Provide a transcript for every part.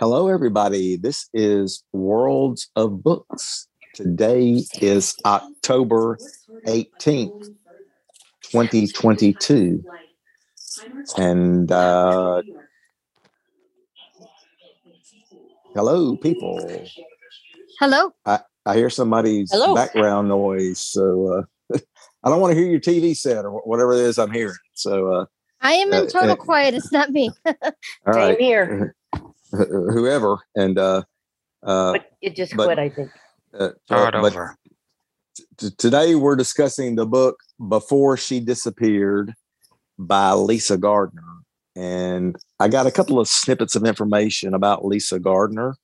Hello, everybody. This is Worlds of Books. Today is October 18th, 2022. And uh, hello, people. Hello. I, I hear somebody's Hello. background noise. So uh, I don't want to hear your TV set or whatever it is I'm hearing. So, uh, I am in Uh, total uh, quiet. It's not me. all Same right. here, Whoever. And, uh, uh, but it just but- quit. I think. uh, Start uh, over. t- today we're discussing the book Before She Disappeared by Lisa Gardner. And I got a couple of snippets of information about Lisa Gardner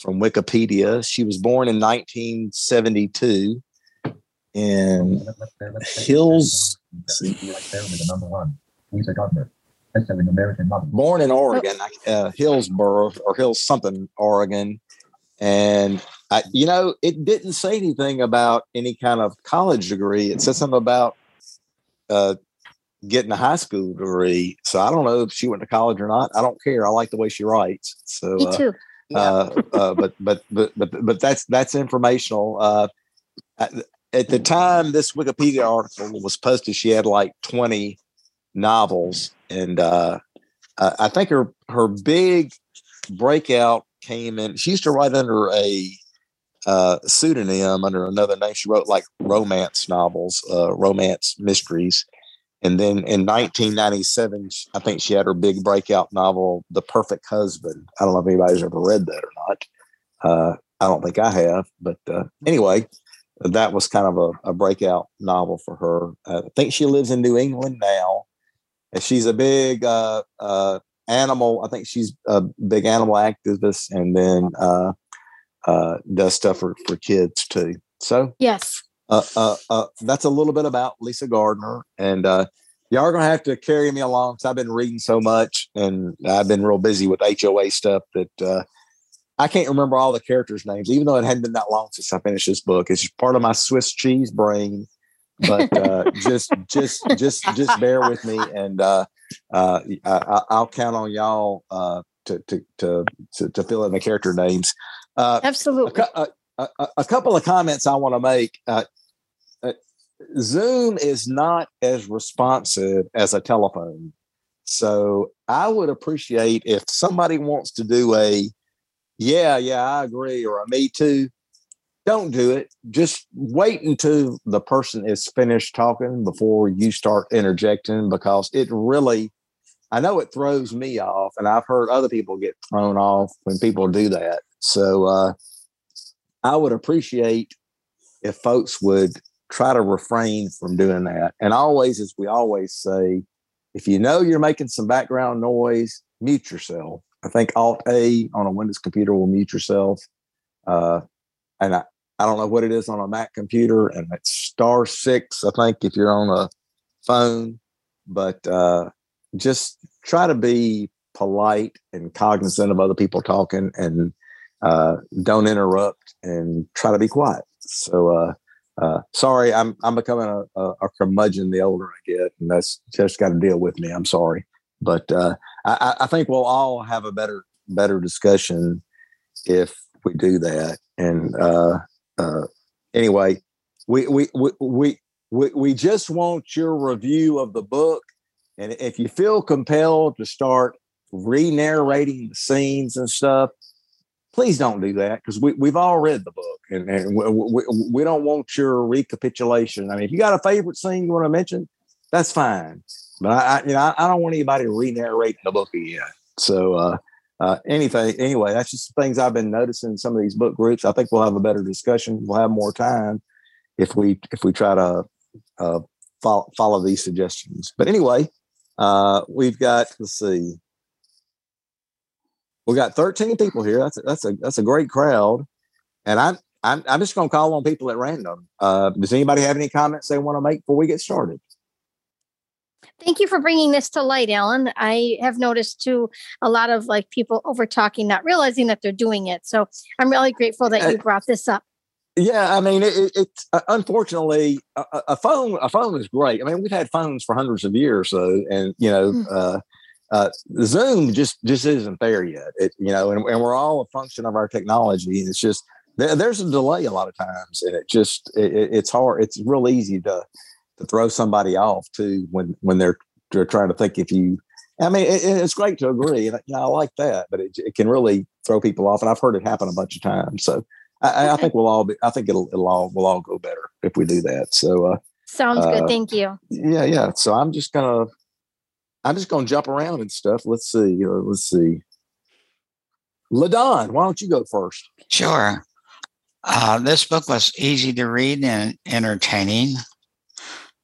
from Wikipedia. She was born in 1972 in Hills, Lisa Gardner, best-selling American novel. born in Oregon, uh, Hillsboro or Hills something, Oregon. And I, you know, it didn't say anything about any kind of college degree. It said something about uh, getting a high school degree. So I don't know if she went to college or not. I don't care. I like the way she writes. So, Me uh, too. uh, uh, but, but but but but that's that's informational. Uh, at, at the time this Wikipedia article was posted, she had like twenty novels, and uh, I think her her big breakout came in. She used to write under a uh, pseudonym under another name. She wrote like romance novels, uh, romance mysteries. And then in 1997, I think she had her big breakout novel, The Perfect Husband. I don't know if anybody's ever read that or not. Uh, I don't think I have, but uh, anyway, that was kind of a, a breakout novel for her. I think she lives in New England now. And she's a big uh, uh, animal. I think she's a big animal activist, and then uh, uh, does stuff for, for kids too. So Yes. uh, uh, uh, that's a little bit about Lisa Gardner, and uh, y'all are gonna have to carry me along because I've been reading so much, and I've been real busy with HOA stuff that uh, I can't remember all the characters' names, even though it hadn't been that long since I finished this book. It's just part of my Swiss cheese brain, but uh, just just just just bear with me, and uh, uh, I, I- I'll count on y'all uh, to, to to to to fill in the character names. Uh, Absolutely. a, a, a couple of comments I want to make. Uh, uh, Zoom is not as responsive as a telephone. So I would appreciate if somebody wants to do a, yeah, yeah, I agree, or a me too. Don't do it. Just wait until the person is finished talking before you start interjecting because it really, I know it throws me off, and I've heard other people get thrown off when people do that. So, uh, I would appreciate if folks would try to refrain from doing that. And always, as we always say, if you know you're making some background noise, mute yourself. I think Alt A on a Windows computer will mute yourself. Uh, and I, I don't know what it is on a Mac computer, and it's star six, I think, if you're on a phone. But uh, just try to be polite and cognizant of other people talking and uh, don't interrupt and try to be quiet. So, uh, uh, sorry, I'm I'm becoming a, a, a curmudgeon the older I get, and that's just got to deal with me. I'm sorry, but uh, I, I I think we'll all have a better better discussion if we do that. And uh, uh, anyway, we we we we we, just want your review of the book, and if you feel compelled to start re-narrating the scenes and stuff please don't do that because we, we've all read the book and, and we, we, we don't want your recapitulation. I mean, if you got a favorite scene you want to mention, that's fine. But I, I you know, I, I don't want anybody to re-narrate the book again. So, uh, uh, anything, anyway, that's just things I've been noticing in some of these book groups. I think we'll have a better discussion. We'll have more time if we, if we try to, uh, follow, follow these suggestions. But anyway, uh, we've got, let's see, we've got 13 people here. That's a, that's a that's a great crowd, and I I'm I'm just going to call on people at random. Uh, does anybody have any comments they want to make before we get started? Thank you for bringing this to light, Alan. I have noticed too a lot of like people over talking, not realizing that they're doing it. So I'm really grateful that you brought this up. Yeah, I mean, it, it, it's uh, unfortunately a, a- a phone. A phone is great. I mean, we've had phones for hundreds of years, so and you know, Mm. uh, uh, Zoom just just isn't there yet. It, you know, and, and we're all a function of our technology. It's just there, there's a delay a lot of times, and it just it, it's hard. It's real easy to to throw somebody off too when when they're they're trying to think if you. I mean, it, it's great to agree, and you know, I like that, but it, it can really throw people off. And I've heard it happen a bunch of times. So I, I think we'll all be. I think it'll it'll all we'll all go better if we do that. So uh, Sounds good. Uh, Thank you. yeah, yeah. So I'm just gonna, I'm just gonna jump around and stuff. Let's see. Uh, let's see. Ladon, why don't you go first? Sure. Uh, this book was easy to read and entertaining.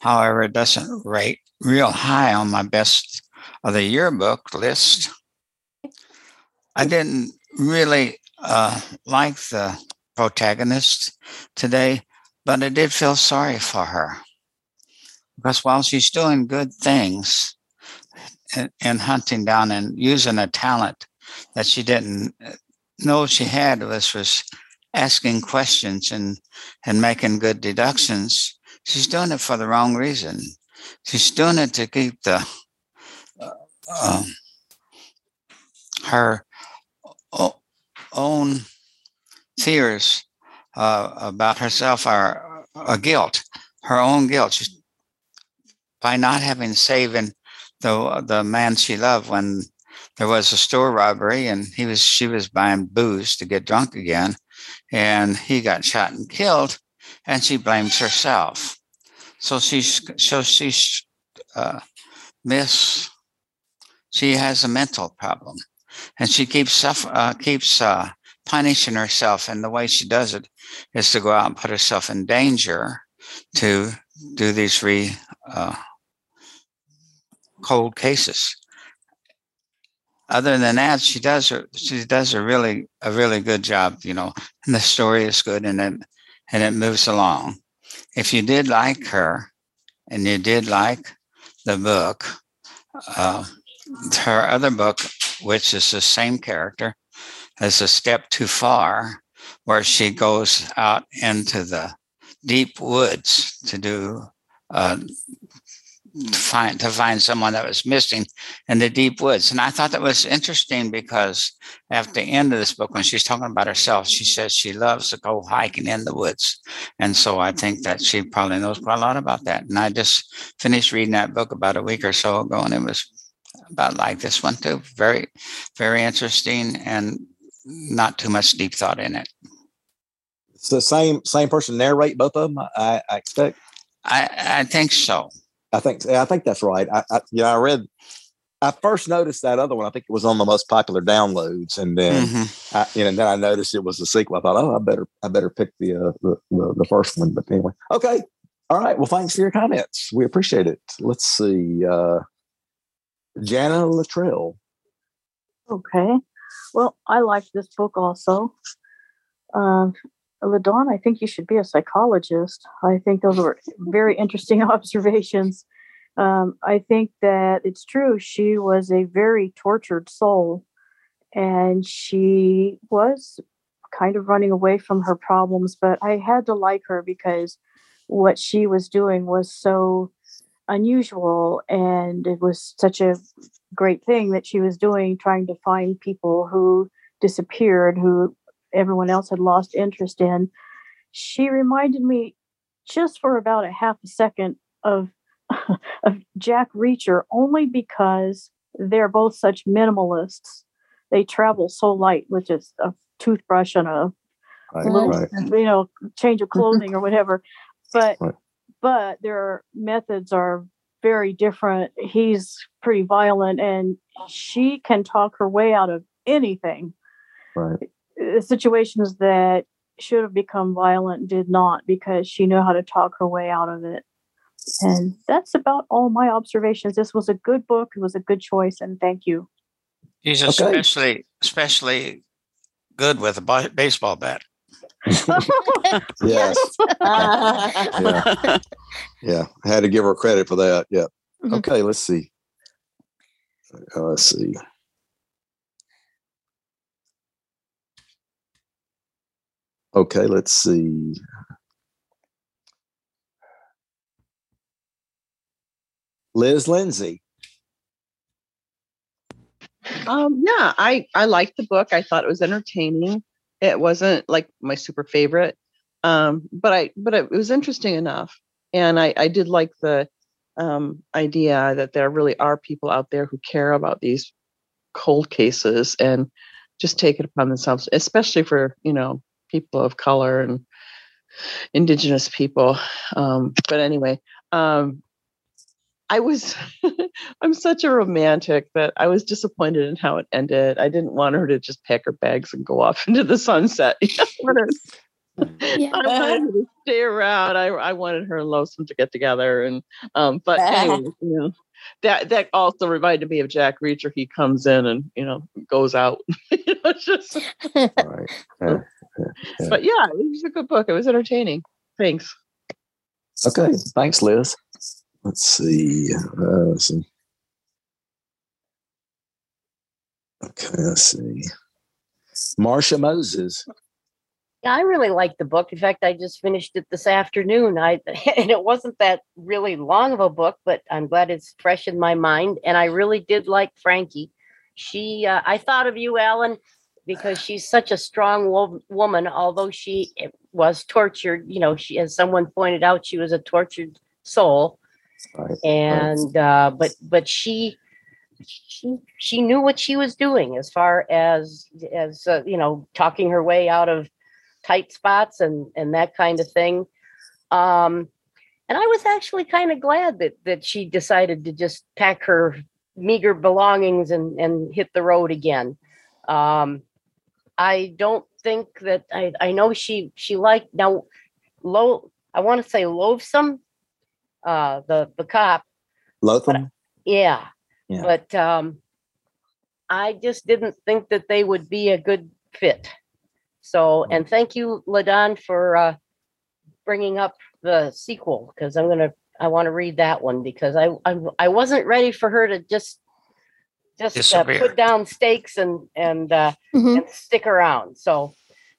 However, it doesn't rate real high on my best of the yearbook list. I didn't really uh, like the protagonist today, but I did feel sorry for her because while she's doing good things and, hunting down and using a talent that she didn't know she had, was was asking questions and and making good deductions. She's doing it for the wrong reason. She's doing it to keep the uh, um, her own fears uh, about herself are a guilt, her own guilt. She's, by not having saving the the man she loved when there was a store robbery and he was she was buying booze to get drunk again and he got shot and killed and she blames herself. So she's so she's uh, miss she has a mental problem and she keeps suffer, uh, keeps uh, punishing herself and the way she does it is to go out and put herself in danger to do these re uh, cold cases. Other than that, she does her she does a really a really good job, you know, and the story is good and it and it moves along. If you did like her and you did like the book, uh, her other book, which is the same character, is a step too far, where she goes out into the deep woods to do uh, to find to find someone that was missing in the deep woods. And I thought that was interesting because at the end of this book, when she's talking about herself, she says she loves to go hiking in the woods. And so I think that she probably knows quite a lot about that. And I just finished reading that book about a week or so ago, and it was about like this one too. Very, very interesting and not too much deep thought in it. It's the same same person narrate both of them. I, I expect. I, I think so. I think yeah, I think that's right. I, I yeah, I read. I first noticed that other one. I think it was on the most popular downloads, and then Mhm. I, you know, then I noticed it was a sequel. I thought, oh, I better, I better pick the, uh, the, the the first one. But anyway, okay, all right. Well, thanks for your comments. We appreciate it. Let's see, uh, Jana Luttrell. Okay. Well, I like this book also. Um, LaDawn, I think you should be a psychologist. I think those were very interesting observations. Um, I think that it's true. She was a very tortured soul, and she was kind of running away from her problems. But I had to like her because what she was doing was so unusual, and it was such a great thing that she was doing, trying to find people who disappeared, who everyone else had lost interest in. She reminded me just for about a half a second of of Jack Reacher only because they're both such minimalists. They travel so light with just a toothbrush and a Right, little, right. you know, change of mm-hmm. clothing or whatever. But Right. but their methods are very different. He's pretty violent, and she can talk her way out of anything. right. Uh, Situations that should have become violent did not because she knew how to talk her way out of it. And that's about all my observations. This was a good book. It was a good choice, and thank you. He's Okay. especially especially good with a baseball bat. Yes, yeah, yeah. I had to give her credit for that. Yeah. Mhm. Okay. Let's see. Uh, let's see. Okay, let's see. Liz Lindsay. Um, yeah, I I liked the book. I thought it was entertaining. It wasn't like my super favorite, um, but I but it was interesting enough, and I I did like the um, idea that there really are people out there who care about these cold cases and just take it upon themselves, especially for you know people of color and indigenous people. Um, but anyway, um, I was I'm such a romantic that I was disappointed in how it ended. I didn't want her to just pack her bags and go off into the sunset. I wanted, Yeah. I wanted her to stay around. I I wanted her and Lotham to get together and um but anyway, you know that that also reminded me of Jack Reacher. He comes in and you know goes out. you know, just All right. Uh, Yeah. but yeah, it was a good book. It was entertaining. Thanks. okay. Thanks, Liz. Let's see. Uh, let's see. Okay, let's see. Marsha Moses. Yeah, I really liked the book. In fact, I just finished it this afternoon. I and it wasn't that really long of a book, but I'm glad it's fresh in my mind. And I really did like Frankie. She, uh, I thought of you, Alan, because she's such a strong wo- woman. Although she was tortured, you know, she, as someone pointed out, she was a tortured soul. Right. And uh, but but she she she knew what she was doing as far as as uh, you know talking her way out of tight spots and and that kind of thing um and i was actually kind of glad that that she decided to just pack her meager belongings and and hit the road again um i don't think that i i know she she liked now low i want to say loathsome uh the the cop Lotham. yeah. Yeah. But um I just didn't think that they would be a good fit. So, and thank you, Ladon, for uh bringing up the sequel because I'm gonna I want to read that one because I I I wasn't ready for her to just just uh, put down stakes and and uh Mhm. and stick around. So,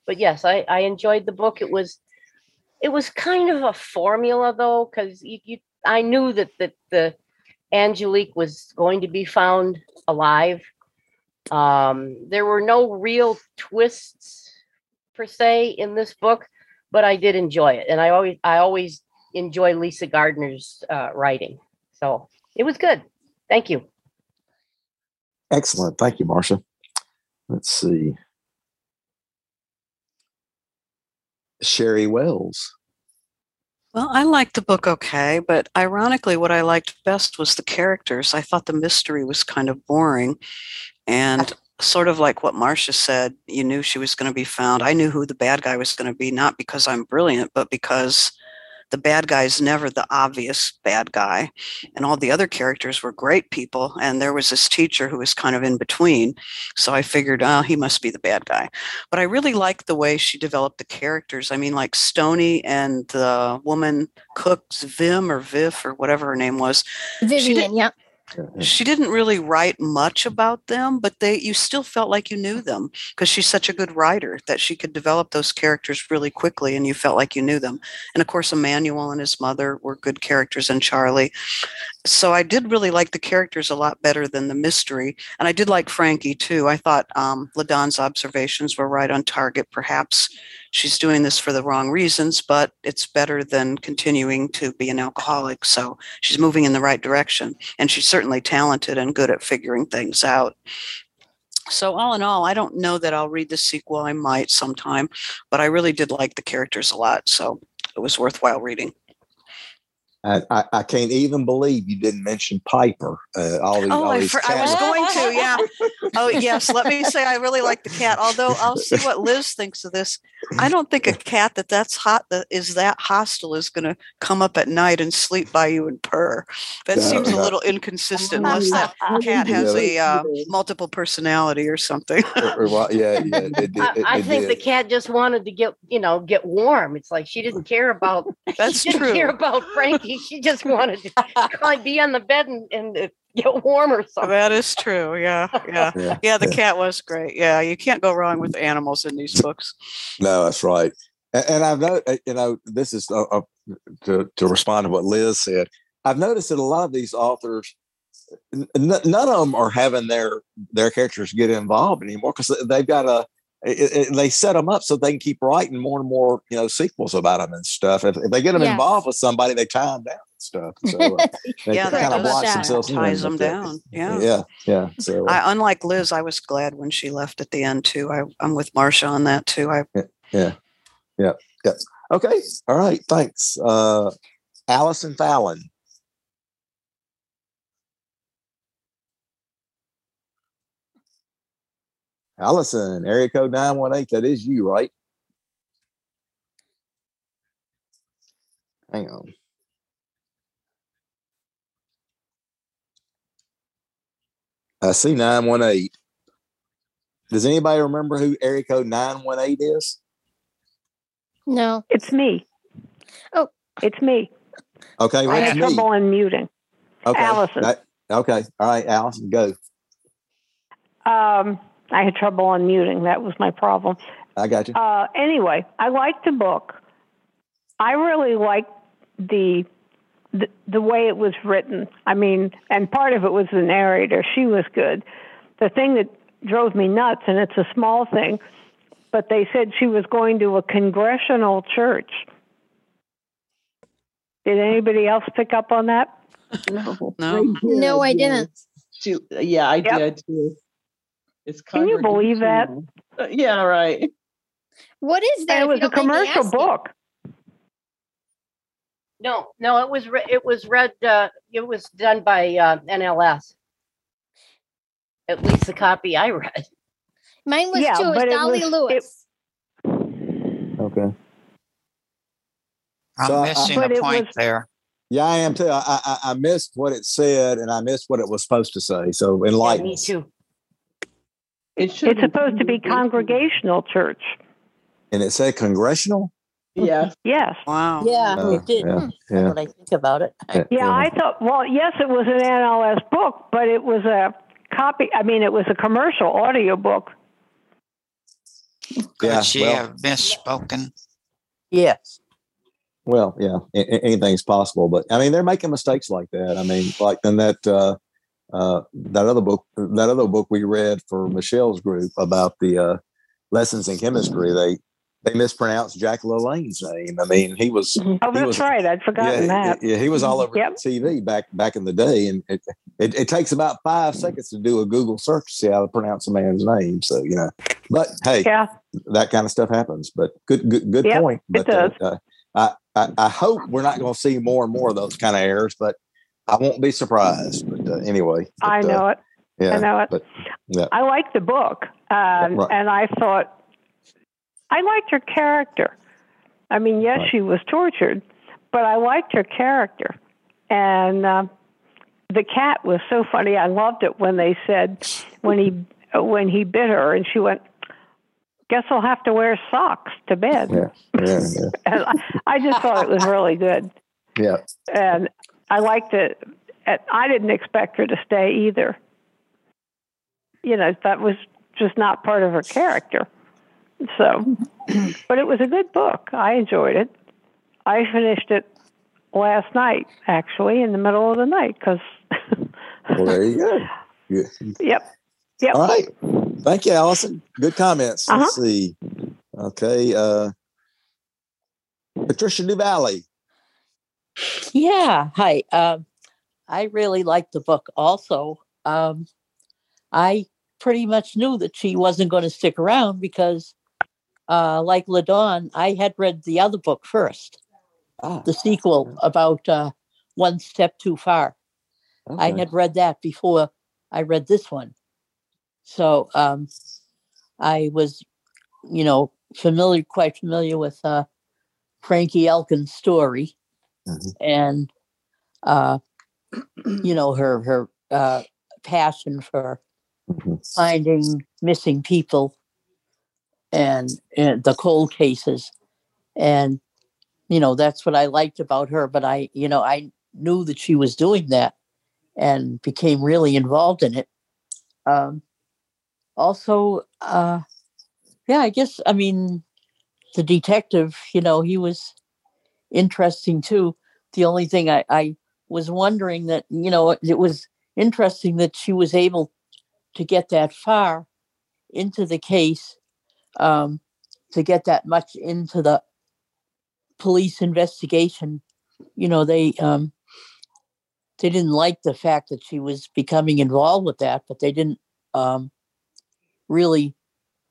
but yes, I I enjoyed the book. It was it was kind of a formula though, because you, you I knew that that the Angelique was going to be found alive. Um, there were no real twists per se in this book, but I did enjoy it, and I always I always enjoy Lisa Gardner's uh, writing, so it was good. Thank you. Excellent. Thank you, Marcia. Let's see. Sherry Wells. Well, I liked the book okay, but ironically, what I liked best was the characters. I thought the mystery was kind of boring. And sort of like what Marcia said, you knew she was going to be found. I knew who the bad guy was going to be, not because I'm brilliant, but because the bad guy is never the obvious bad guy. And all the other characters were great people. And there was this teacher who was kind of in between. So I figured, oh, he must be the bad guy. But I really liked the way she developed the characters. I mean, like Stony and the woman Cooks, Vim or Viv or whatever her name was. Vivian, yeah. She didn't really write much about them, but they you still felt like you knew them because she's such a good writer that she could develop those characters really quickly and you felt like you knew them. And of course, Emmanuel and his mother were good characters and Charlie. So I did really like the characters a lot better than the mystery. And I did like Frankie too. I thought um, Ladon's observations were right on target. Perhaps she's doing this for the wrong reasons, but it's better than continuing to be an alcoholic. So she's moving in the right direction. And she's certainly talented and good at figuring things out. So, all in all, I don't know that I'll read the sequel. I might sometime, but I really did like the characters a lot. So it was worthwhile reading. I, I, I can't even believe you didn't mention Piper. Uh, all these, Oh, all I, these fr- I was going to, yeah. Oh, yes. Let me say I really like the cat. Although I'll see what Liz thinks of this. I don't think a cat that that's hot that is that hostile is going to come up at night and sleep by you and purr. That No, seems a little inconsistent unless that cat has do a uh, multiple personality or something. or- or what- yeah, yeah. It, did- I, it- I it think the cat just wanted to get you know get warm. It's like she didn't care about That's she didn't care about Frankie. She just wanted to like be on the bed and, and uh, get warm or something. That is true. Yeah. Yeah. Yeah, Yeah. The yeah. cat was great. Yeah. You can't go wrong with animals in these books. No, that's right. And, and I've know, uh, you know, this is uh, uh, to to respond to what Liz said. I've noticed that a lot of these authors n- none of them are having their their characters get involved anymore because they've got a it, it, they set them up so they can keep writing more and more you know sequels about them and stuff. If, if they get them Yes. involved with somebody, they tie them down and stuff. So uh, they Yeah, that kind of does blocks that. themselves ties with them that. down. Yeah. Yeah, yeah. So uh, I, unlike Liz, I was glad when she left at the end too. I, I'm with Marcia on that too. I yeah. Yeah. okay, all right. Thanks, uh, Allison Fallon. Allison, area code 918. That is you, right? Hang on. I see 918. Does anybody remember who area code 918 is? No. It's me. Oh. It's me. Okay, I what's had me? trouble unmuting. Okay. Allison. that- okay. All right, Allison, go. Um, I had trouble unmuting. That was my problem. I got you. Uh, anyway, I liked the book. I really liked the, the the way it was written. I mean, and part of it was the narrator. She was good. The thing that drove me nuts, and it's a small thing, but they said she was going to a congressional church. Did anybody else pick up on that? No, No. I did, No, I yeah. didn't. She, yeah, I Yep. did too. It's Can you believe that? Uh, Yeah, right. What is that? It was a don't mind me commercial asking? book. No, no, it was re- it was read. Uh, it was done by uh, NLS. At least the copy I read. Mine was Yeah, too. but It's it Dolly was- Lewis. Okay. I'm So missing But a point was- there. Yeah, I am too. I, I I missed what it said and I missed what it was supposed to say. So Yeah, enlighten me too. It should It's supposed to be congregational. congregational church. And it said congressional. Yeah, Yes. wow. Yeah, Uh, it did. Yeah, That's yeah, what I think about it. Yeah, I thought, well, yes, it was an NLS book, but it was a copy. I mean, it was a commercial audio book. Could Yeah, she well- have misspoken? Yes. Well, yeah, a- a- anything's possible, but I mean, they're making mistakes like that. I mean, like in that uh, uh, that other book, that other book we read for Michelle's group about the uh, lessons in chemistry. They they mispronounced Jack LaLanne's name. I mean, he was Oh, He that's was- right. I'd forgotten yeah, that. yeah, he was all over Yep. TV back back in the day, and it, it it takes about five seconds to do a Google search to see how to pronounce a man's name. So you know, but hey, Yeah. that kind of stuff happens. But good, good, good Yep, point. it But uh, does. uh, I, I, I hope we're not going to see more and more of those kind of errors. But I won't be surprised. Uh, anyway, I but, uh, know it. yeah, I know it. but yeah, I liked the book, um, right. and I thought I liked her character. I mean, yes, Right. she was tortured, but I liked her character, and um the cat was so funny. I loved it when they said when he when he bit her, and she went, "Guess I'll have to wear socks to bed." yeah, yeah, yeah, And I, I just thought it was really good, yeah. and I liked it. And I didn't expect her to stay either. You know, that was just not part of her character. So, but it was a good book. I enjoyed it. I finished it last night, actually, in the middle of the night, because. Well, there you go. Yeah. Yep. Yep. All right. Thank you, Allison. Good comments. Uh-huh. Let's see. Okay. Uh, Patricia Duvalli. Yeah. Hi. Um, I really liked the book also. Um, I pretty much knew that she wasn't going to stick around because, uh, like LaDawn, I had read the other book first, Ah, the sequel about uh, One Step Too Far. I had read that before I read this one. So um, I was, you know, familiar, quite familiar with uh, Frankie Elkin's story Mhm. and, uh, you know, her her uh, passion for finding missing people and, and the cold cases. And, you know, that's what I liked about her. But I, you know, I knew that she was doing that and became really involved in it. Um, also, uh, yeah, I guess, I mean, the detective, you know, he was interesting too. The only thing I, I was wondering that, you know, it was interesting that she was able to get that far into the case, um, to get that much into the police investigation. You know, they um, they didn't like the fact that she was becoming involved with that, but they didn't um, really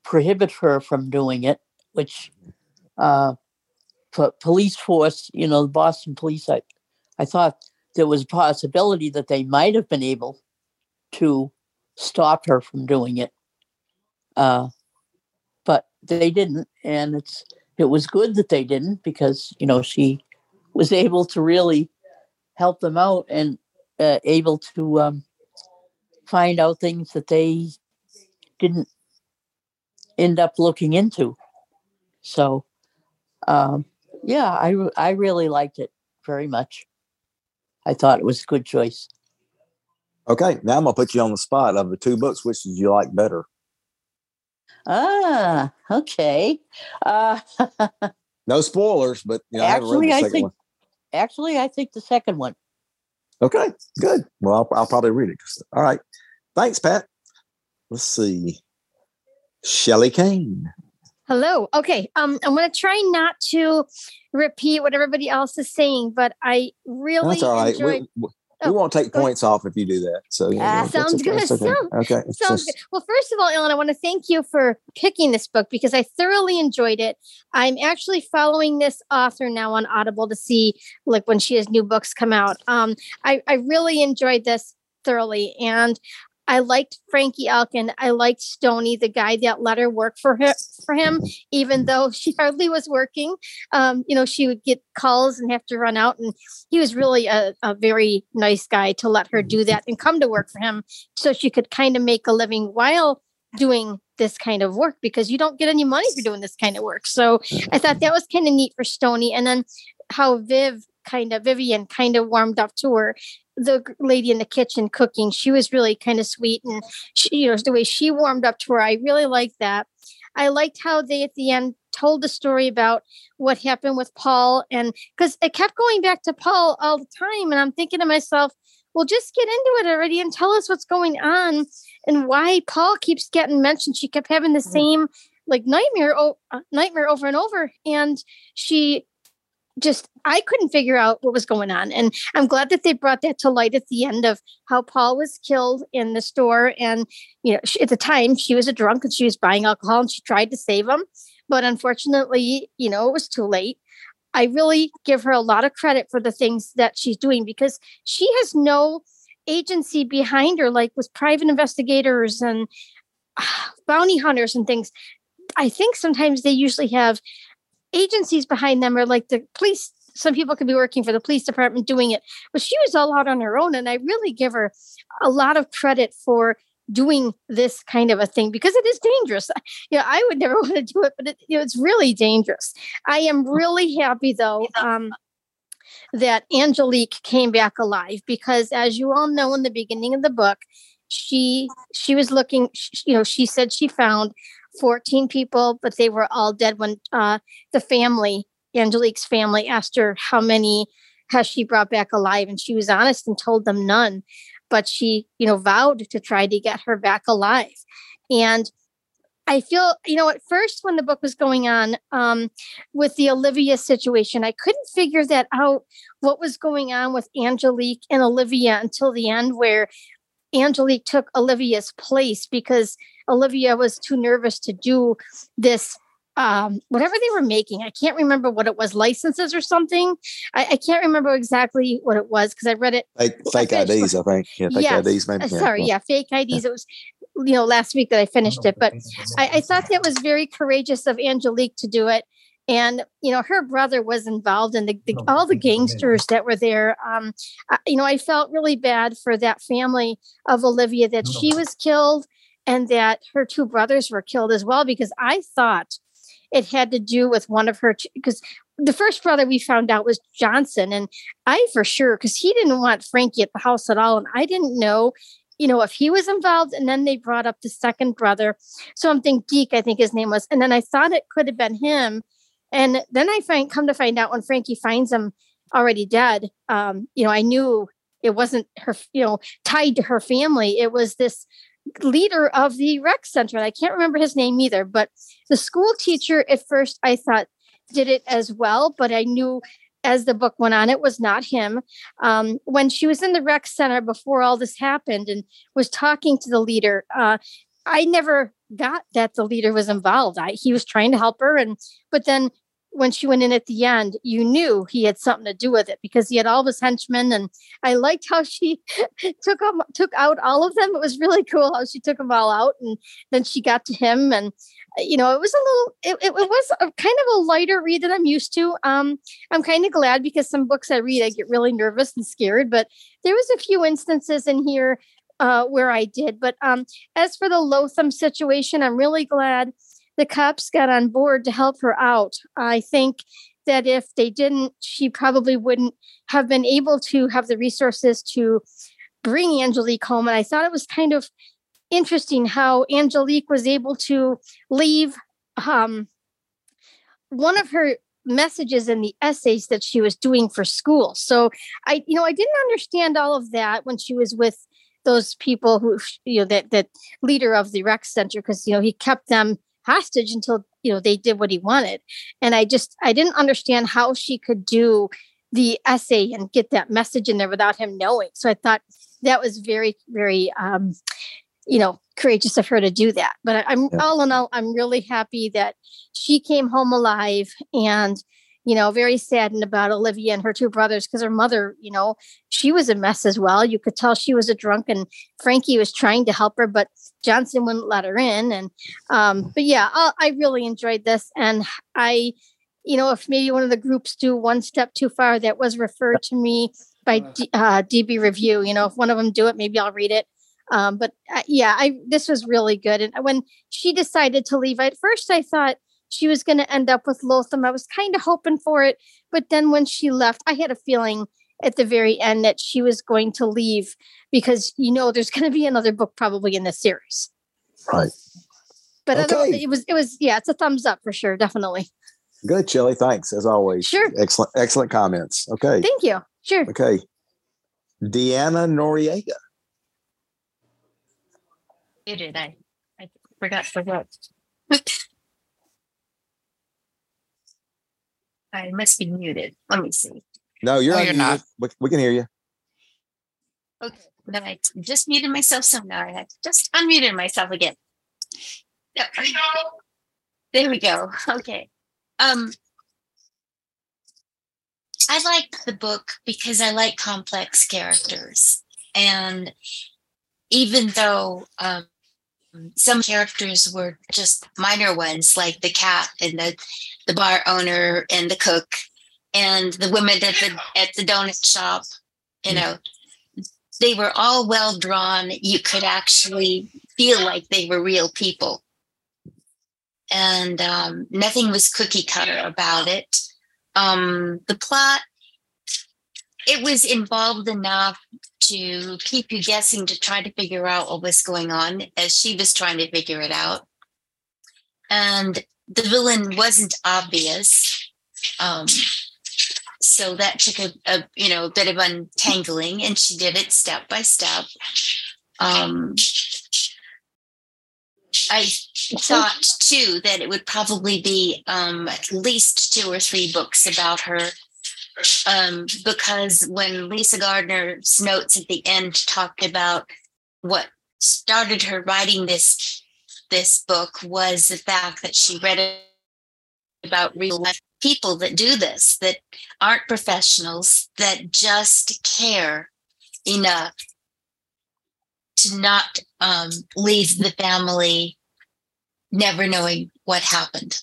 prohibit her from doing it, which uh, po- police force, you know, the Boston police, I, I thought there was a possibility that they might have been able to stop her from doing it. Uh, but they didn't. And it's, it was good that they didn't because, you know, she was able to really help them out and uh, able to um, find out things that they didn't end up looking into. So, um, yeah, I I really liked it very much. I thought it was a good choice. Okay, now I'm gonna put you on the spot. Of the two books, which did you like better? Ah, okay. Uh, No spoilers, but you know, I read actually, the I think one. actually I think the second one. Okay, good. Well, I'll, I'll probably read it. All right. Thanks, Pat. Let's see. Shelley Kane. Hello. Okay. Um, I'm going to try not to repeat what everybody else is saying, but I really That's all right. enjoyed. We, we, Oh, we won't take ahead. points off if you do that. So yeah, Ah, that's sounds good. Okay. Sound- okay. Sounds good. Well, first of all, Ellen, I want to thank you for picking this book because I thoroughly enjoyed it. I'm actually following this author now on Audible to see like when she has new books come out. Um, I, I really enjoyed this thoroughly, and I liked Frankie Elkin. I liked Stony, the guy that let her work for her for him, even though she hardly was working. Um, you know, she would get calls and have to run out, and he was really a, a very nice guy to let her do that and come to work for him so she could kind of make a living while doing this kind of work because you don't get any money for doing this kind of work. So I thought that was kind of neat for Stony. And then how Viv kind of Vivian kind of warmed up to her. The lady in the kitchen cooking, she was really kind of sweet, and she, you know the way she warmed up to her, I really liked that. I liked how they at the end told the story about what happened with Paul, and because it kept going back to Paul all the time, and I'm thinking to myself, well, just get into it already and tell us what's going on and why Paul keeps getting mentioned. She kept having the same like nightmare, oh, uh, nightmare over and over, and she just I couldn't figure out what was going on. And I'm glad that they brought that to light at the end of how Paul was killed in the store. And you know, she, at the time she was a drunk and she was buying alcohol and she tried to save him, but unfortunately, you know, it was too late. I really give her a lot of credit for the things that she's doing because she has no agency behind her, like with private investigators and ah, bounty hunters and things. I think sometimes they usually have agencies behind them, are like the police. Some people could be working for the police department doing it, but she was all out on her own. And I really give her a lot of credit for doing this kind of a thing because it is dangerous. You know, I would never want to do it, but it, you know, it's really dangerous. I am really happy though um, that Angelique came back alive because, as you all know, in the beginning of the book, she she was looking. sh- You know, she said she found 14 people, but they were all dead when uh, the family, Angelique's family, asked her how many has she brought back alive, and she was honest and told them none. But she, you know, vowed to try to get her back alive, and I feel, you know, at first when the book was going on um, with the Olivia situation, I couldn't figure that out what was going on with Angelique and Olivia until the end, where Angelique took Olivia's place because Olivia was too nervous to do this. Um, whatever they were making, I can't remember what it was, licenses or something. I, I can't remember exactly what it was because I read it Fake, fake finished IDs, I think. Yeah, fake Yes. IDs, maybe. uh, sorry, well, yeah, fake IDs. It was, you know, last week that I finished it, but I, I thought that was very courageous of Angelique to do it. And you know, her brother was involved, and the, the all the gangsters that were there. Um, I, you know, I felt really bad for that family of Olivia that she was killed, and that her two brothers were killed as well. Because I thought it had to do with one of her because the first brother we found out was Johnson, and I for sure because he didn't want Frankie at the house at all, and I didn't know, you know, if he was involved. And then they brought up the second brother, so I'm thinking Geek, I think his name was, and then I thought it could have been him, and then I find come to find out when Frankie finds him already dead, um, you know, I knew it wasn't her, you know, tied to her family. It was this leader of the rec center. And I can't remember his name either, but the school teacher at first I thought did it as well, but I knew as the book went on, it was not him. Um, when she was in the rec center before all this happened and was talking to the leader, uh, I never got that the leader was involved. I, he was trying to help her, and but then when she went in at the end, you knew he had something to do with it because he had all of his henchmen, and I liked how she took them took out all of them. It was really cool how she took them all out, and then she got to him, and uh, you know it was a little it, it was a kind of a lighter read than I'm used to. Um, I'm kind of glad because some books I read I get really nervous and scared, but there was a few instances in here uh, where I did. But um, as for the Lotham situation, I'm really glad the cops got on board to help her out. I think that if they didn't, she probably wouldn't have been able to have the resources to bring Angelique home. And I thought it was kind of interesting how Angelique was able to leave um, one of her messages in the essays that she was doing for school. So I, you know, I didn't understand all of that when she was with those people who, you know, that that leader of the rec center because you know he kept them hostage until you know they did what he wanted. And i just i didn't understand how she could do the essay and get that message in there without him knowing. So i thought that was very very um you know courageous of her to do that. But I, am yeah. all in all i'm really happy that she came home alive and you know, very saddened about Olivia and her two brothers because her mother, you know, she was a mess as well. You could tell she was a drunk, and Frankie was trying to help her, but Johnson wouldn't let her in. And, um, but yeah, I, I really enjoyed this. And I, you know, if maybe one of the groups do one step too far, that was referred to me by D, uh, DB Review. You know, if one of them do it, maybe I'll read it. Um, but uh, yeah, I this was really good. And when she decided to leave, at first I thought she was going to end up with Lotham. I was kind of hoping for it. But then when she left, I had a feeling at the very end that she was going to leave because, you know, there's going to be another book probably in this series. Right. But okay. it was, it was, yeah, it's a thumbs up for sure. Definitely. Good, Shelley. Thanks as always. Sure. Excellent, excellent comments. Okay. Thank you. Sure. Okay. Deanna Noriega. did. I, I forgot to vote. I must be muted. Let me see. No, you're, No, you're not. We, we can hear you. Okay. Then I just muted myself. So now I have just unmuted myself again. Yep. There we go. Okay. Um, I like the book because I like complex characters. And even though um, some characters were just minor ones, like the cat and the the bar owner and the cook and the women at the at the donut shop you mm. know. They were all well drawn. You could actually feel like they were real people. And um, nothing was cookie cutter about it. Um, the plot it was involved enough to keep you guessing to try to figure out what was going on as she was trying to figure it out. And the villain wasn't obvious. Um, so that took a, a, you know a bit of untangling, and she did it step by step. Um, I thought too that it would probably be um, at least two or three books about her, um, because when Lisa Gardner's notes at the end talked about what started her writing this this book was the fact that she read about real life people that do this, that aren't professionals, that just care enough to not um, leave the family never knowing what happened.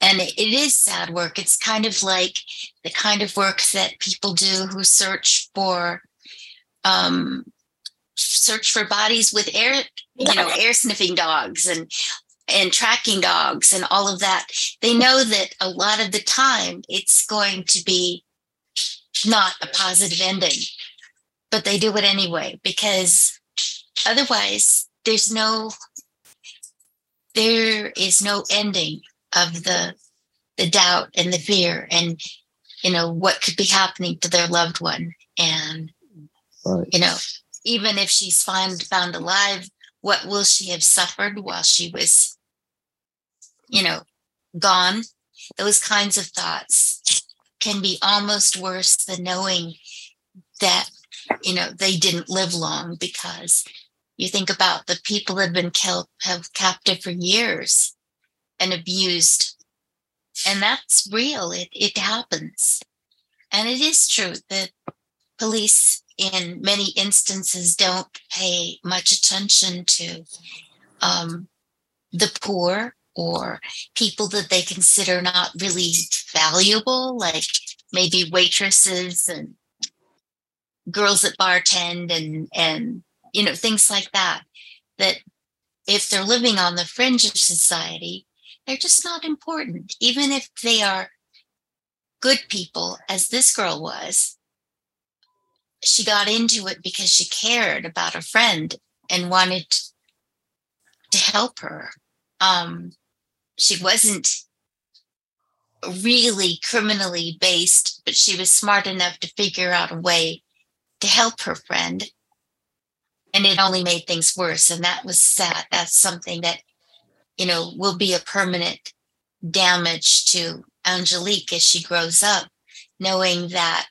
And it, it is sad work. It's kind of like the kind of work that people do who search for um, search for bodies with air, you know, air sniffing dogs and and tracking dogs and all of that. They know that a lot of the time it's going to be not a positive ending, but they do it anyway because otherwise there's no there is no ending of the the doubt and the fear and you know what could be happening to their loved one and Right. You know, even if she's found found alive, what will she have suffered while she was, you know, gone? Those kinds of thoughts can be almost worse than knowing that, you know, they didn't live long because you think about the people that have been killed, have captive for years and abused. And that's real. It, it happens. And it is true that police in many instances don't pay much attention to um, the poor or people that they consider not really valuable, like maybe waitresses and girls that bartend and and you know things like that. That if they're living on the fringe of society, they're just not important, even if they are good people, as this girl was. She got into it because she cared about a friend and wanted to help her. Um, she wasn't really criminally based, but she was smart enough to figure out a way to help her friend. And it only made things worse. And that was sad. That's something that, you know, will be a permanent damage to Angelique as she grows up, knowing that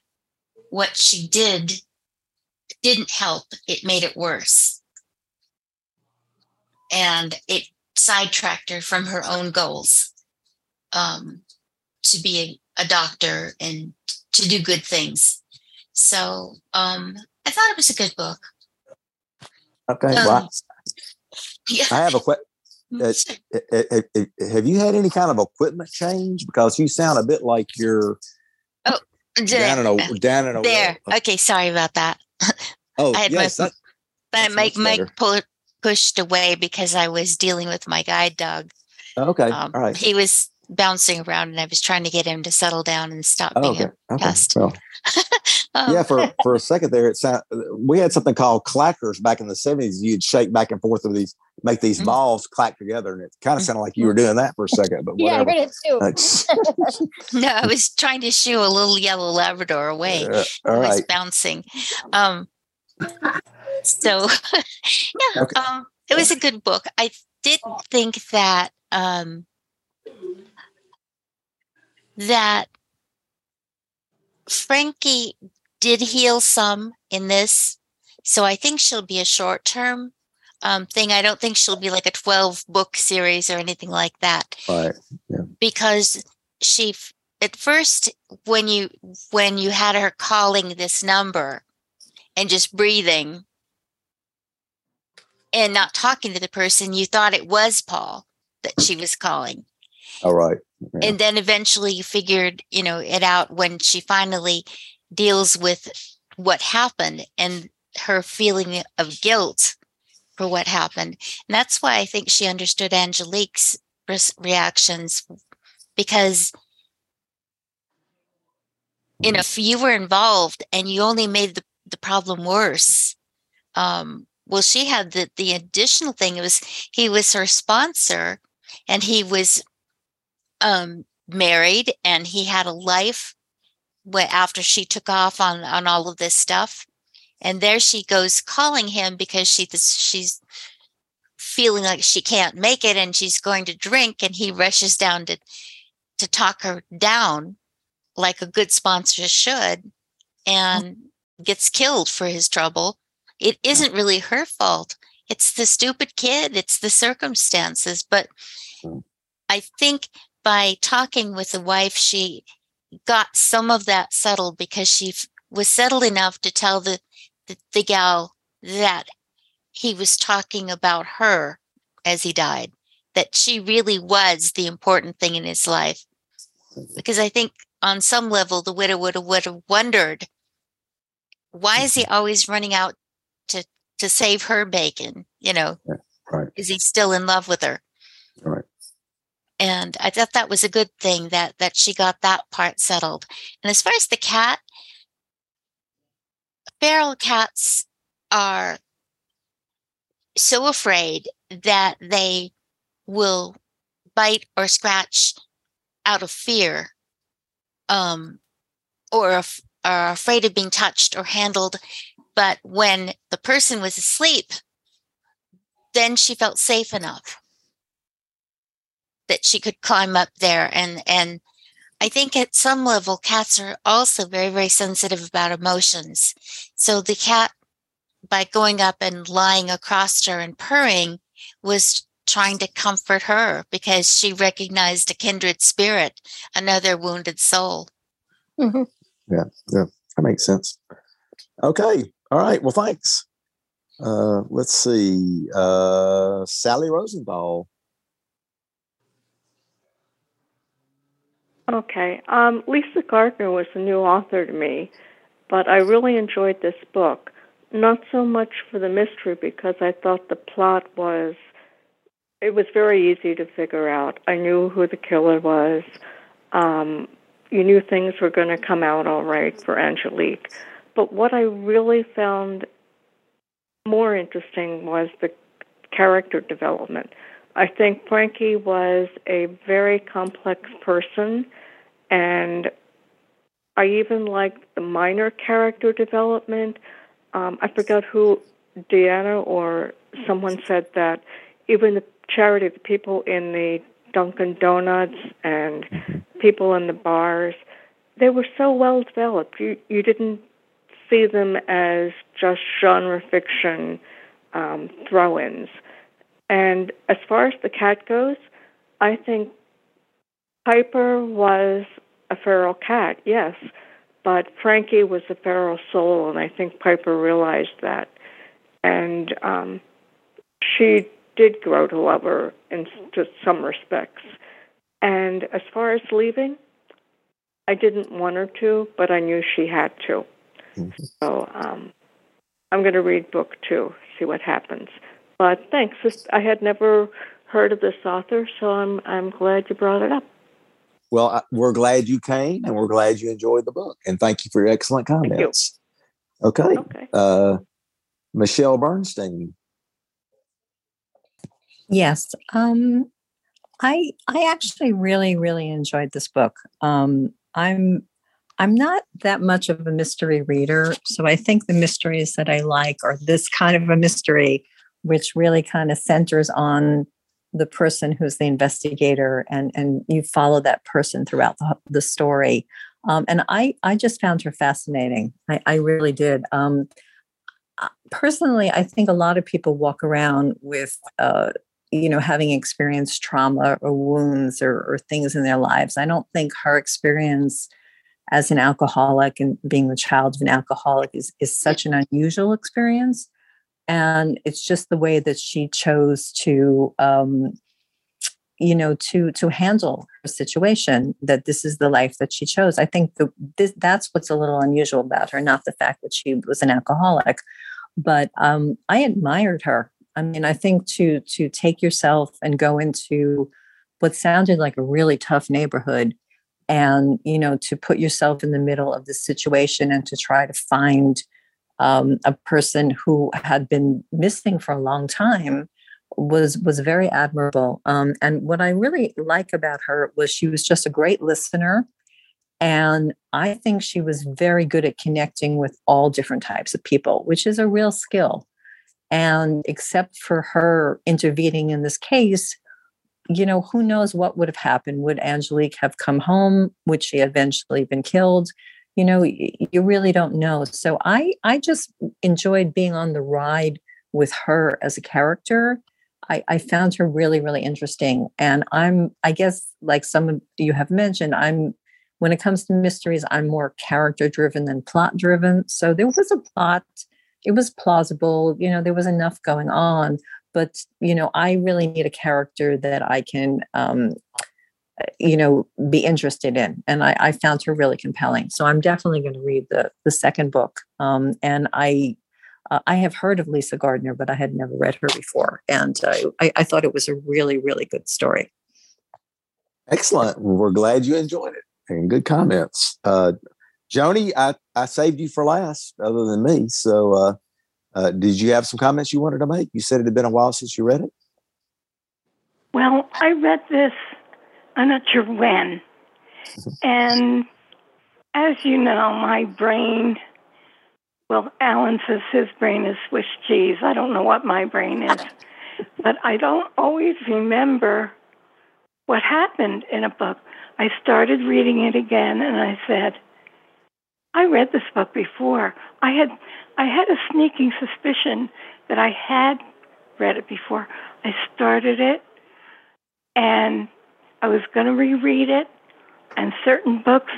what she did didn't help, it made it worse. And it sidetracked her from her own goals um, to be a, a, doctor and to do good things. So um, I thought it was a good book. Okay. Um, well, yeah. I have a question. Uh, have you had any kind of equipment change? Because you sound a bit like you're oh, down in a down in a there. Okay, sorry about that. Oh, I had yes, my, that, Mike Mike pull, pushed away because I was dealing with my guide dog. Okay, um, all right. He was bouncing around, and I was trying to get him to settle down and stop oh, being okay. a okay. pest. Well, um, yeah, for for a second there, it sound we had something called clackers back in the seventies. You'd shake back and forth with these, make these mm-hmm. balls clack together, and it kind of sounded like you were doing that for a second. But yeah. I heard it too. no, I was trying to shoo a little yellow Labrador away. Uh, all right. was bouncing. Um, so, yeah, okay. um, it was a good book. I did think that um, that Frankie did heal some in this. So I think she'll be a short term um, thing. I don't think she'll be like a 12 book series or anything like that. Right. Yeah. Because she at first when you when you had her calling this number and just breathing and not talking to the person, you thought it was Paul that she was calling. All right. Yeah. And then eventually you figured, you know, it out when she finally deals with what happened and her feeling of guilt for what happened. And that's why I think she understood Angelique's reactions because you know if you were involved and you only made the, the problem worse um well she had the the additional thing it was he was her sponsor and he was um, married and he had a life after she took off on on all of this stuff. And there she goes calling him because she she's feeling like she can't make it and she's going to drink and he rushes down to to talk her down like a good sponsor should and gets killed for his trouble. It isn't really her fault. It's the stupid kid. It's the circumstances. But i think by talking with the wife, she got some of that settled because she f- was settled enough to tell the, the, the gal that he was talking about her as he died, that she really was the important thing in his life. Because I think on some level, the widow would have, would have wondered why is he mm-hmm. always running out to, to save her bacon? You know, yeah, right. is he still in love with her? And I thought that was a good thing that that she got that part settled. And as far as the cat, feral cats are so afraid that they will bite or scratch out of fear um, or are afraid of being touched or handled But when the person was asleep, then she felt safe enough that she could climb up there and and I think at some level cats are also very very sensitive about emotions. So the cat by going up and lying across her and purring was trying to comfort her because she recognized a kindred spirit, another wounded soul. Mm-hmm. Yeah, yeah, that makes sense. Okay, all right. Well, thanks. Uh, let's see. Uh, Sally Rosenthal. Okay. Um, Lisa Gardner was a new author to me, but I really enjoyed this book. Not so much for the mystery because I thought the plot was it was very easy to figure out. I knew who the killer was. Um, you knew things were going to come out all right for Angelique. But what I really found more interesting was the character development. I think Frankie was a very complex person, and I even liked the minor character development. Um, I forgot who, Deanna or someone said that even the charity, the people in the Dunkin' Donuts and people in the bars, they were so well developed. You you didn't see them as just genre fiction um, throw-ins. And as far as the cat goes, I think Piper was a feral cat, yes, but Frankie was a feral soul, and I think Piper realized that. And um, she did grow to love her in to some respects. And as far as leaving, I didn't want her to, but I knew she had to. Mm-hmm. So um, I'm going to read book two, see what happens. But thanks. I had never heard of this author, so I'm I'm glad you brought it up. Well, we're glad you came, and we're glad you enjoyed the book. And thank you for your excellent comments. Okay. Okay. Uh, Michelle Bernstein. Yes. Um, I I actually really really enjoyed this book. Um, I'm I'm not that much of a mystery reader, so I think the mysteries that I like are this kind of a mystery, which really kind of centers on the person who's the investigator, and and you follow that person throughout the, the story. Um, and I I just found her fascinating. I, I really did. Um, personally, I think a lot of people walk around with uh, you know having experienced trauma or wounds or, or things in their lives. I don't think her experience as an alcoholic and being the child of an alcoholic is, is such an unusual experience. And it's just the way that she chose to, um, you know, to to handle her situation. That this is the life that she chose. I think the, this, that's what's a little unusual about her, not the fact that she was an alcoholic. But um, I admired her. I mean, I think to to take yourself and go into what sounded like a really tough neighborhood and you know to put yourself in the middle of the situation and to try to find um, a person who had been missing for a long time was was very admirable um, and what i really like about her was she was just a great listener and i think she was very good at connecting with all different types of people which is a real skill and except for her intervening in this case you know, who knows what would have happened? Would Angelique have come home? Would she eventually been killed? You know, you really don't know. So I, I just enjoyed being on the ride with her as a character. I, I found her really, really interesting. And I'm, I guess, like some of you have mentioned, I'm, when it comes to mysteries, I'm more character driven than plot driven. So there was a plot, it was plausible, you know, there was enough going on, but you know i really need a character that i can um, you know be interested in and I, I, found her really compelling so i'm definitely going to read the the second book um, and i uh, i have heard of lisa gardner but i had never read her before and uh, I, I thought it was a really really good story excellent we're glad you enjoyed it and good comments uh joni i i saved you for last other than me so uh uh, did you have some comments you wanted to make? You said it had been a while since you read it. Well, I read this, I'm not sure when. and as you know, my brain Well, Alan says his brain is Swiss cheese. I don't know what my brain is, but I don't always remember what happened in a book. I started reading it again and I said, I read this book before. I had I had a sneaking suspicion that I had read it before. I started it and I was going to reread it and certain books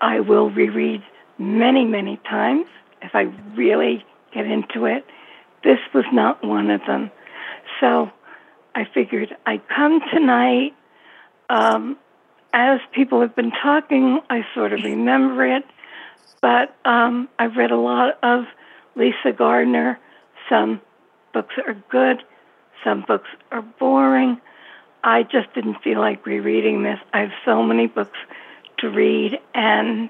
I will reread many, many times if I really get into it. This was not one of them. So I figured I'd come tonight. Um, as people have been talking, I sort of remember it. But um, I've read a lot of Lisa Gardner. Some books are good, some books are boring. I just didn't feel like rereading this. I have so many books to read, and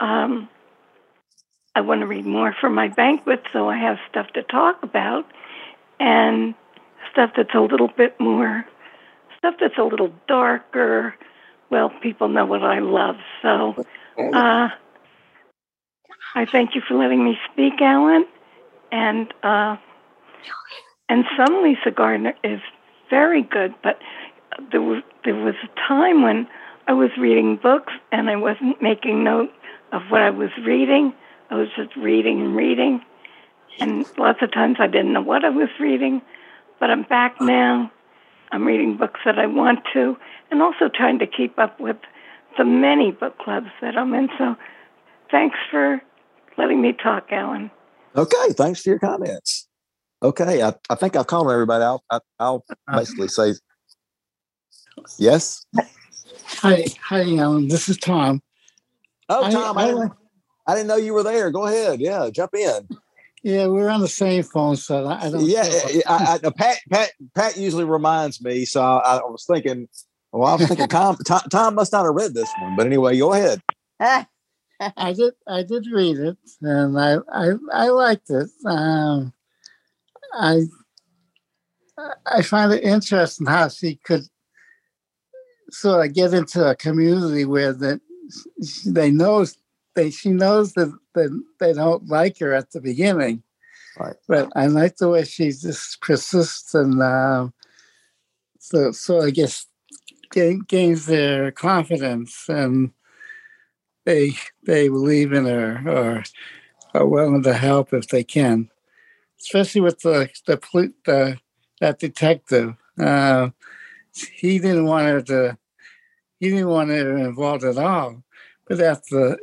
um, I want to read more for my banquet, so I have stuff to talk about and stuff that's a little bit more, stuff that's a little darker. Well, people know what I love, so uh, I thank you for letting me speak, Alan. And uh, and some Lisa Gardner is very good, but there was there was a time when I was reading books and I wasn't making note of what I was reading. I was just reading and reading. And lots of times I didn't know what I was reading, but I'm back now. I'm reading books that I want to, and also trying to keep up with the many book clubs that I'm in. So thanks for letting me talk, Alan. Okay, thanks for your comments. Okay, I, I think I've called everybody. I'll, I, I'll uh-huh. basically say yes. Hi, hi, Alan. This is Tom. Oh, Tom, I, I didn't, I didn't know you were there. Go ahead. Yeah, jump in. Yeah, we're on the same phone, so I don't. Yeah, I, I, Pat, Pat, Pat usually reminds me. So I, I was thinking, well, I was thinking Tom, Tom, Tom must not have read this one. But anyway, go ahead. I did. I did read it, and I I, I liked it. Um, I I find it interesting how she could sort of get into a community where that they know they she knows that, that they don't like her at the beginning. Right. But I like the way she just persists and uh, so so I guess gain, gains their confidence and they they believe in her or are willing to help if they can. Especially with the the, the that detective. Uh, he didn't want her to he didn't want her involved at all. But at the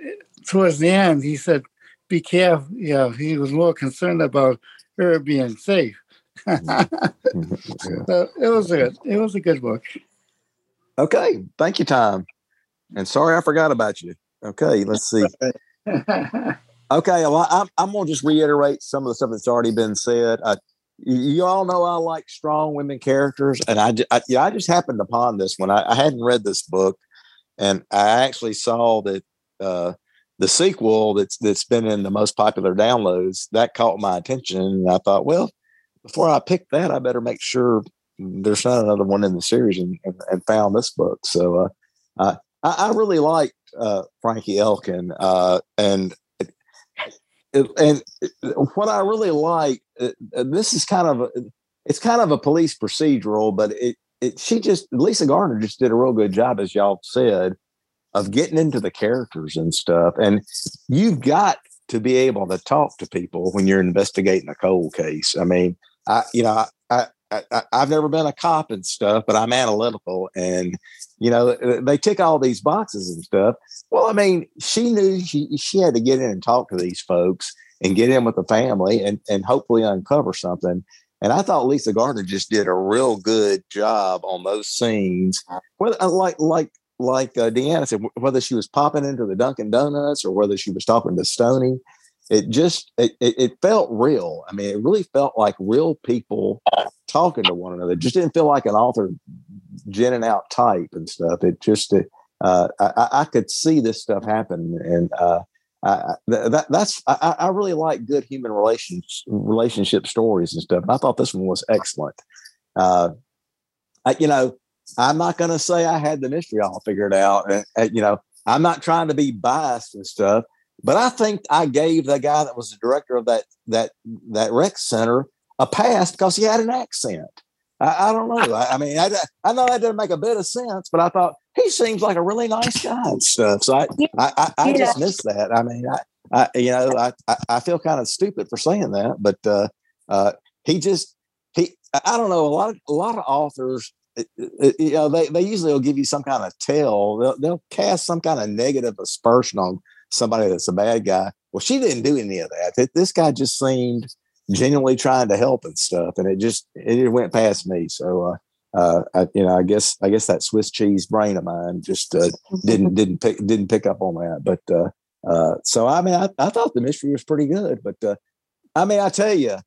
towards the end he said, be careful, you know, he was more concerned about her being safe. so it was good. It was a good book. Okay, thank you, Tom. And sorry I forgot about you. Okay, let's see. Okay, well, I'm, I'm going to just reiterate some of the stuff that's already been said. Uh, you, all know I like strong women characters, and I, I, yeah, I just happened upon this one. I, I hadn't read this book, and I actually saw that uh, the sequel that's that's been in the most popular downloads that caught my attention, and I thought, well, before I pick that, I better make sure there's not another one in the series, and, and, and found this book. So uh, I, I really liked uh, Frankie Elkin, uh, and and what I really like, uh, uh, this is kind of a, it's kind of a police procedural, but it it she just Lisa Gardner just did a real good job, as y'all said, of getting into the characters and stuff. And you've got to be able to talk to people when you're investigating a cold case. I mean, I you know I. I, I, I've never been a cop and stuff, but I'm analytical, and you know they tick all these boxes and stuff. Well, I mean, she knew she she had to get in and talk to these folks and get in with the family and and hopefully uncover something. And I thought Lisa Gardner just did a real good job on those scenes. Whether uh, like like like uh, Deanna said, whether she was popping into the Dunkin' Donuts or whether she was talking to Stony, it just it, it felt real. I mean, it really felt like real people talking to one another. It just didn't feel like an author ginning out type and stuff. It just uh, I, I- I could see this stuff happen, and uh, I, that that's I, I really like good human relations relationship stories and stuff. I thought this one was excellent. Uh, I, you know, I'm not going to say I had the mystery all figured out. Uh, uh, you know, I'm not trying to be biased and stuff, but I think I gave the guy that was the director of that that that rec center a pass because he had an accent. I, I don't know. I, I mean, I, I know that doesn't make a bit of sense, but I thought he seems like a really nice guy and stuff. So I I, I, just missed that. I mean, I, I you know I, I I feel kind of stupid for saying that, but uh, uh, he just he I don't know a lot of a lot of authors. uh, uh, You know, they, they usually will give you some kind of tell. They'll, they'll cast some kind of negative aspersion on somebody that's a bad guy. Well, she didn't do any of that. This guy just seemed genuinely trying to help and stuff, and it just it went past me. So, uh, uh, I, you know, I guess I guess that Swiss cheese brain of mine just uh, didn't didn't pick didn't pick up on that. But uh, uh, so I mean, I, I thought the mystery was pretty good. But uh, I mean, I tell you,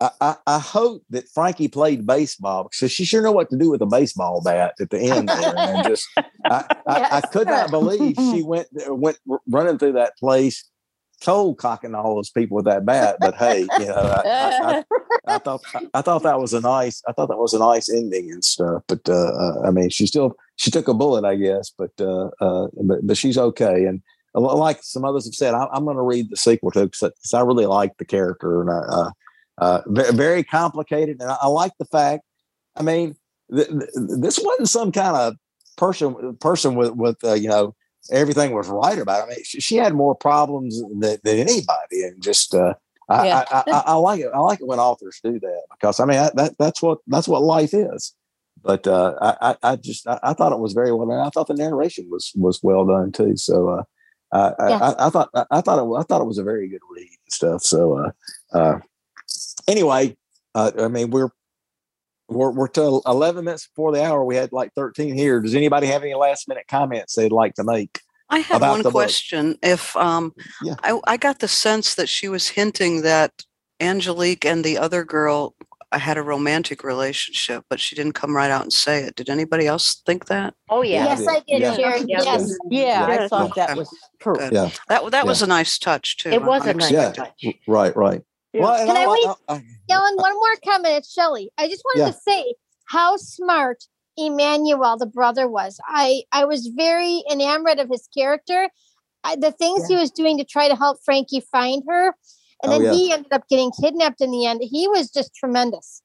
I, I, I hope that Frankie played baseball because she sure know what to do with a baseball bat at the end there, and just I, I, I could not believe she went went running through that place, cold cocking all those people with that bat. But hey, you know, I, I, I, thought I thought that was a nice I thought that was a nice ending and stuff. But uh, uh, I mean, she still she took a bullet, I guess, but uh, uh, but but she's okay. And uh, like some others have said, I, I'm going to read the sequel too because I really like the character and I, uh, uh, ve- very complicated. And I, I like the fact. I mean, th- th- this wasn't some kind of person person with with uh, you know everything was right about. It. I mean, she, she had more problems than, than anybody, and just uh, I, Yeah. I, I, I like it. I like it when authors do that because I mean that, that that's what that's what life is. But uh, I, I I just I, I thought it was very well done. I thought the narration was was well done too. So uh, I, I- Yeah. I, I thought I, I thought it, I thought it was a very good read and stuff. So uh, uh, anyway, uh, I mean we're we're we're till eleven minutes before the hour. We had like thirteen here. Does anybody have any last minute comments they'd like to make? I have about one the book? question. If um, Yeah. I, I got the sense that she was hinting that Angelique and the other girl uh, had a romantic relationship, but she didn't come right out and say it. Did anybody else think that? Oh yeah. Yes, I did, Yeah. Sharon. Yeah. Yes. Yeah, I Yeah. thought that was true. Good. Yeah, That that was a nice touch too. It was a nice yeah, touch. right, right. Yeah. Well, Can I like- wait? Uh, uh, I- Ellen, one more comment. It's Shelley. I just wanted Yeah. to say how smart Emmanuel, the brother, was. I I was very enamored of his character. I, the things he was doing to try to help Frankie find her, and Oh, then yeah. he ended up getting kidnapped in the end. He was just tremendous.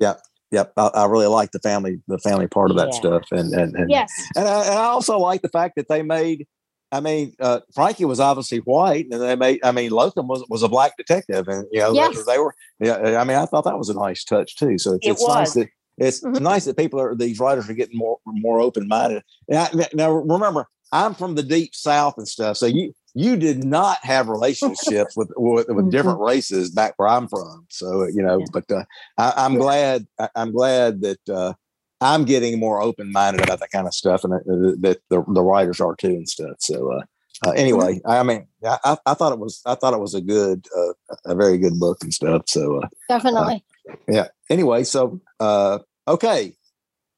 Yep, yep. I, I really like the family, the family part of that Yeah. stuff, and and and, Yes. and, I, and I also like the fact that they made. I mean, uh, Frankie was obviously white, and they made. I mean, Lotham was was a black detective, and you know they- Yes. they, were. Yeah, I mean, I thought that was a nice touch too. So it's, It it's nice that it's Mhm. nice that people are these writers are getting more more open minded. Now, now remember, I'm from the deep south and stuff, so you you did not have relationships with with, with different races back where I'm from. So you know, but uh, I, I'm glad I, I'm glad that uh, I'm getting more open minded about that kind of stuff, and that, that the, the writers are too and stuff. So uh, uh, anyway, I mean, I, I- thought it was I thought it was a good uh, a very good book and stuff. So uh, Definitely. yeah. Anyway, so uh, okay,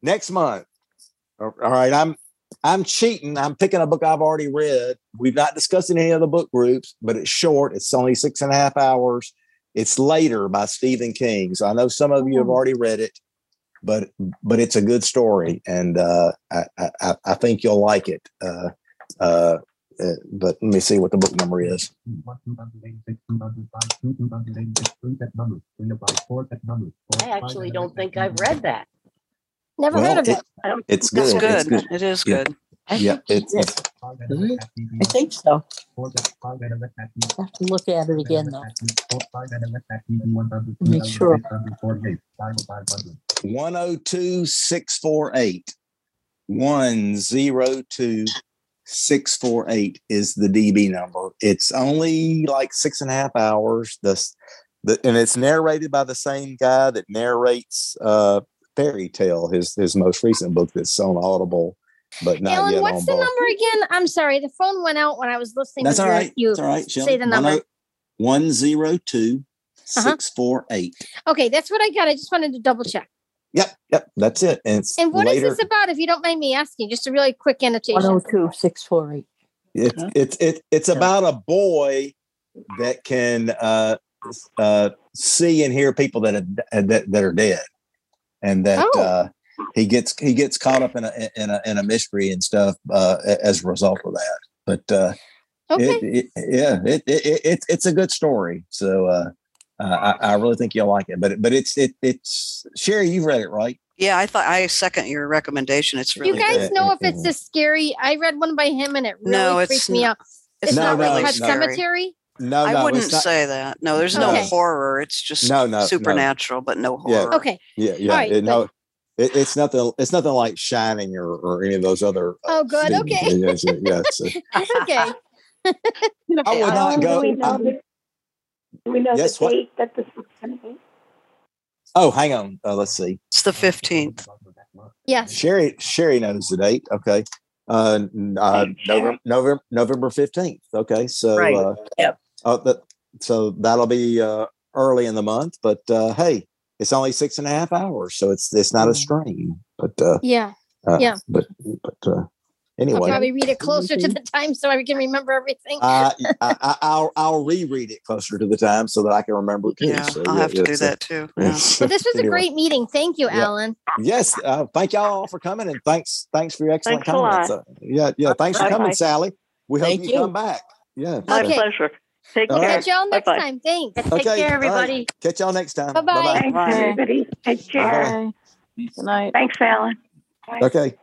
next month. All right, I'm I'm cheating. I'm picking a book I've already read. We've not discussed any other book groups, but it's short. It's only six and a half hours. It's later by Stephen King. So I know some of you have already read it, but but it's a good story, and uh, I, I I- I think you'll like it. Uh, uh, uh, but let me see what the book number is. I actually don't think I've read that. Never Well, heard of it. it- It's good. It's It's good. It is Yeah. good. Yeah, it's, it's I think so. have to look at it again though. Make sure. 102 648. 102 648 is the DB number. It's only like six and a half hours. The, the and it's narrated by the same guy that narrates uh Fairy Tale, his his most recent book that's on Audible, but not Ellen, yet what's on the number again? I'm sorry, the phone went out when I was listening That's to all right. you all right. say Shelley. the number. 102 Uh-huh. 648. Okay, that's what I got. I just wanted to double check. Yep, yep, that's it. And it's And what is later. this about, if you don't mind me asking? Just a really quick annotation. 102 648. It's it's it, it's about a boy that can uh, uh, see and hear people that are, that that are dead, and that Oh. uh, he gets he gets caught up in a in a in a mystery and stuff uh, as a result of that. But uh, Okay. It, it, yeah, it, it, it, it's it's a good story. So uh, uh, I, I really think you'll like it. But but it's it it's Sherry, you've read it, right? Yeah, I thought I second your recommendation. It's really you guys good. know if it's this scary? I read one by him and it really No, freaked me not- out. it's It's not not like really Pet scary. Cemetery. No, I no, wouldn't not, say that. No, there's no Okay. horror. It's just No, no, no. supernatural, but no Yeah. horror. Okay. Yeah, yeah. All right, it, no, it, it's nothing. It's nothing like Shining or, or any of those other. Oh, good. things. Okay. Yeah, it's- yeah, it's- okay. I would not Do go. know the, do we know Yes, the what? date that this was going to be? Oh, hang on. Uh, let's see. It's the 15th. Yes. Sherry Sherry knows the date. Okay. Uh, uh November November November fifteenth. Okay, so Right. uh, Yep. uh, that, so that'll be uh, early in the month. But uh, hey, it's only six and a half hours, so it's it's not a strain. But uh, Yeah. uh, Yeah. But but uh, I'll probably read it closer to the time so I can remember everything. I, I, I I'll I'll reread it closer to the time so that I can remember it too. Yeah, So, I'll yeah, have to yeah, do so- that too. yeah, Yeah. But this was a great meeting. Thank you, Yeah. Alan. Yes, uh, thank y'all all for coming, and thanks thanks for your excellent Thanks comments. Uh, yeah, yeah, thanks for Bye-bye. coming, Sally. We hope you, you. come back. Yeah. My Okay. pleasure. Take All care. Catch y'all next Bye-bye. time. Thanks. Okay, Take care, all right. everybody. Catch y'all next time. Bye-bye. Bye-bye. Thanks, everybody. Take care. Bye. Good night. Thanks, Alan. Okay.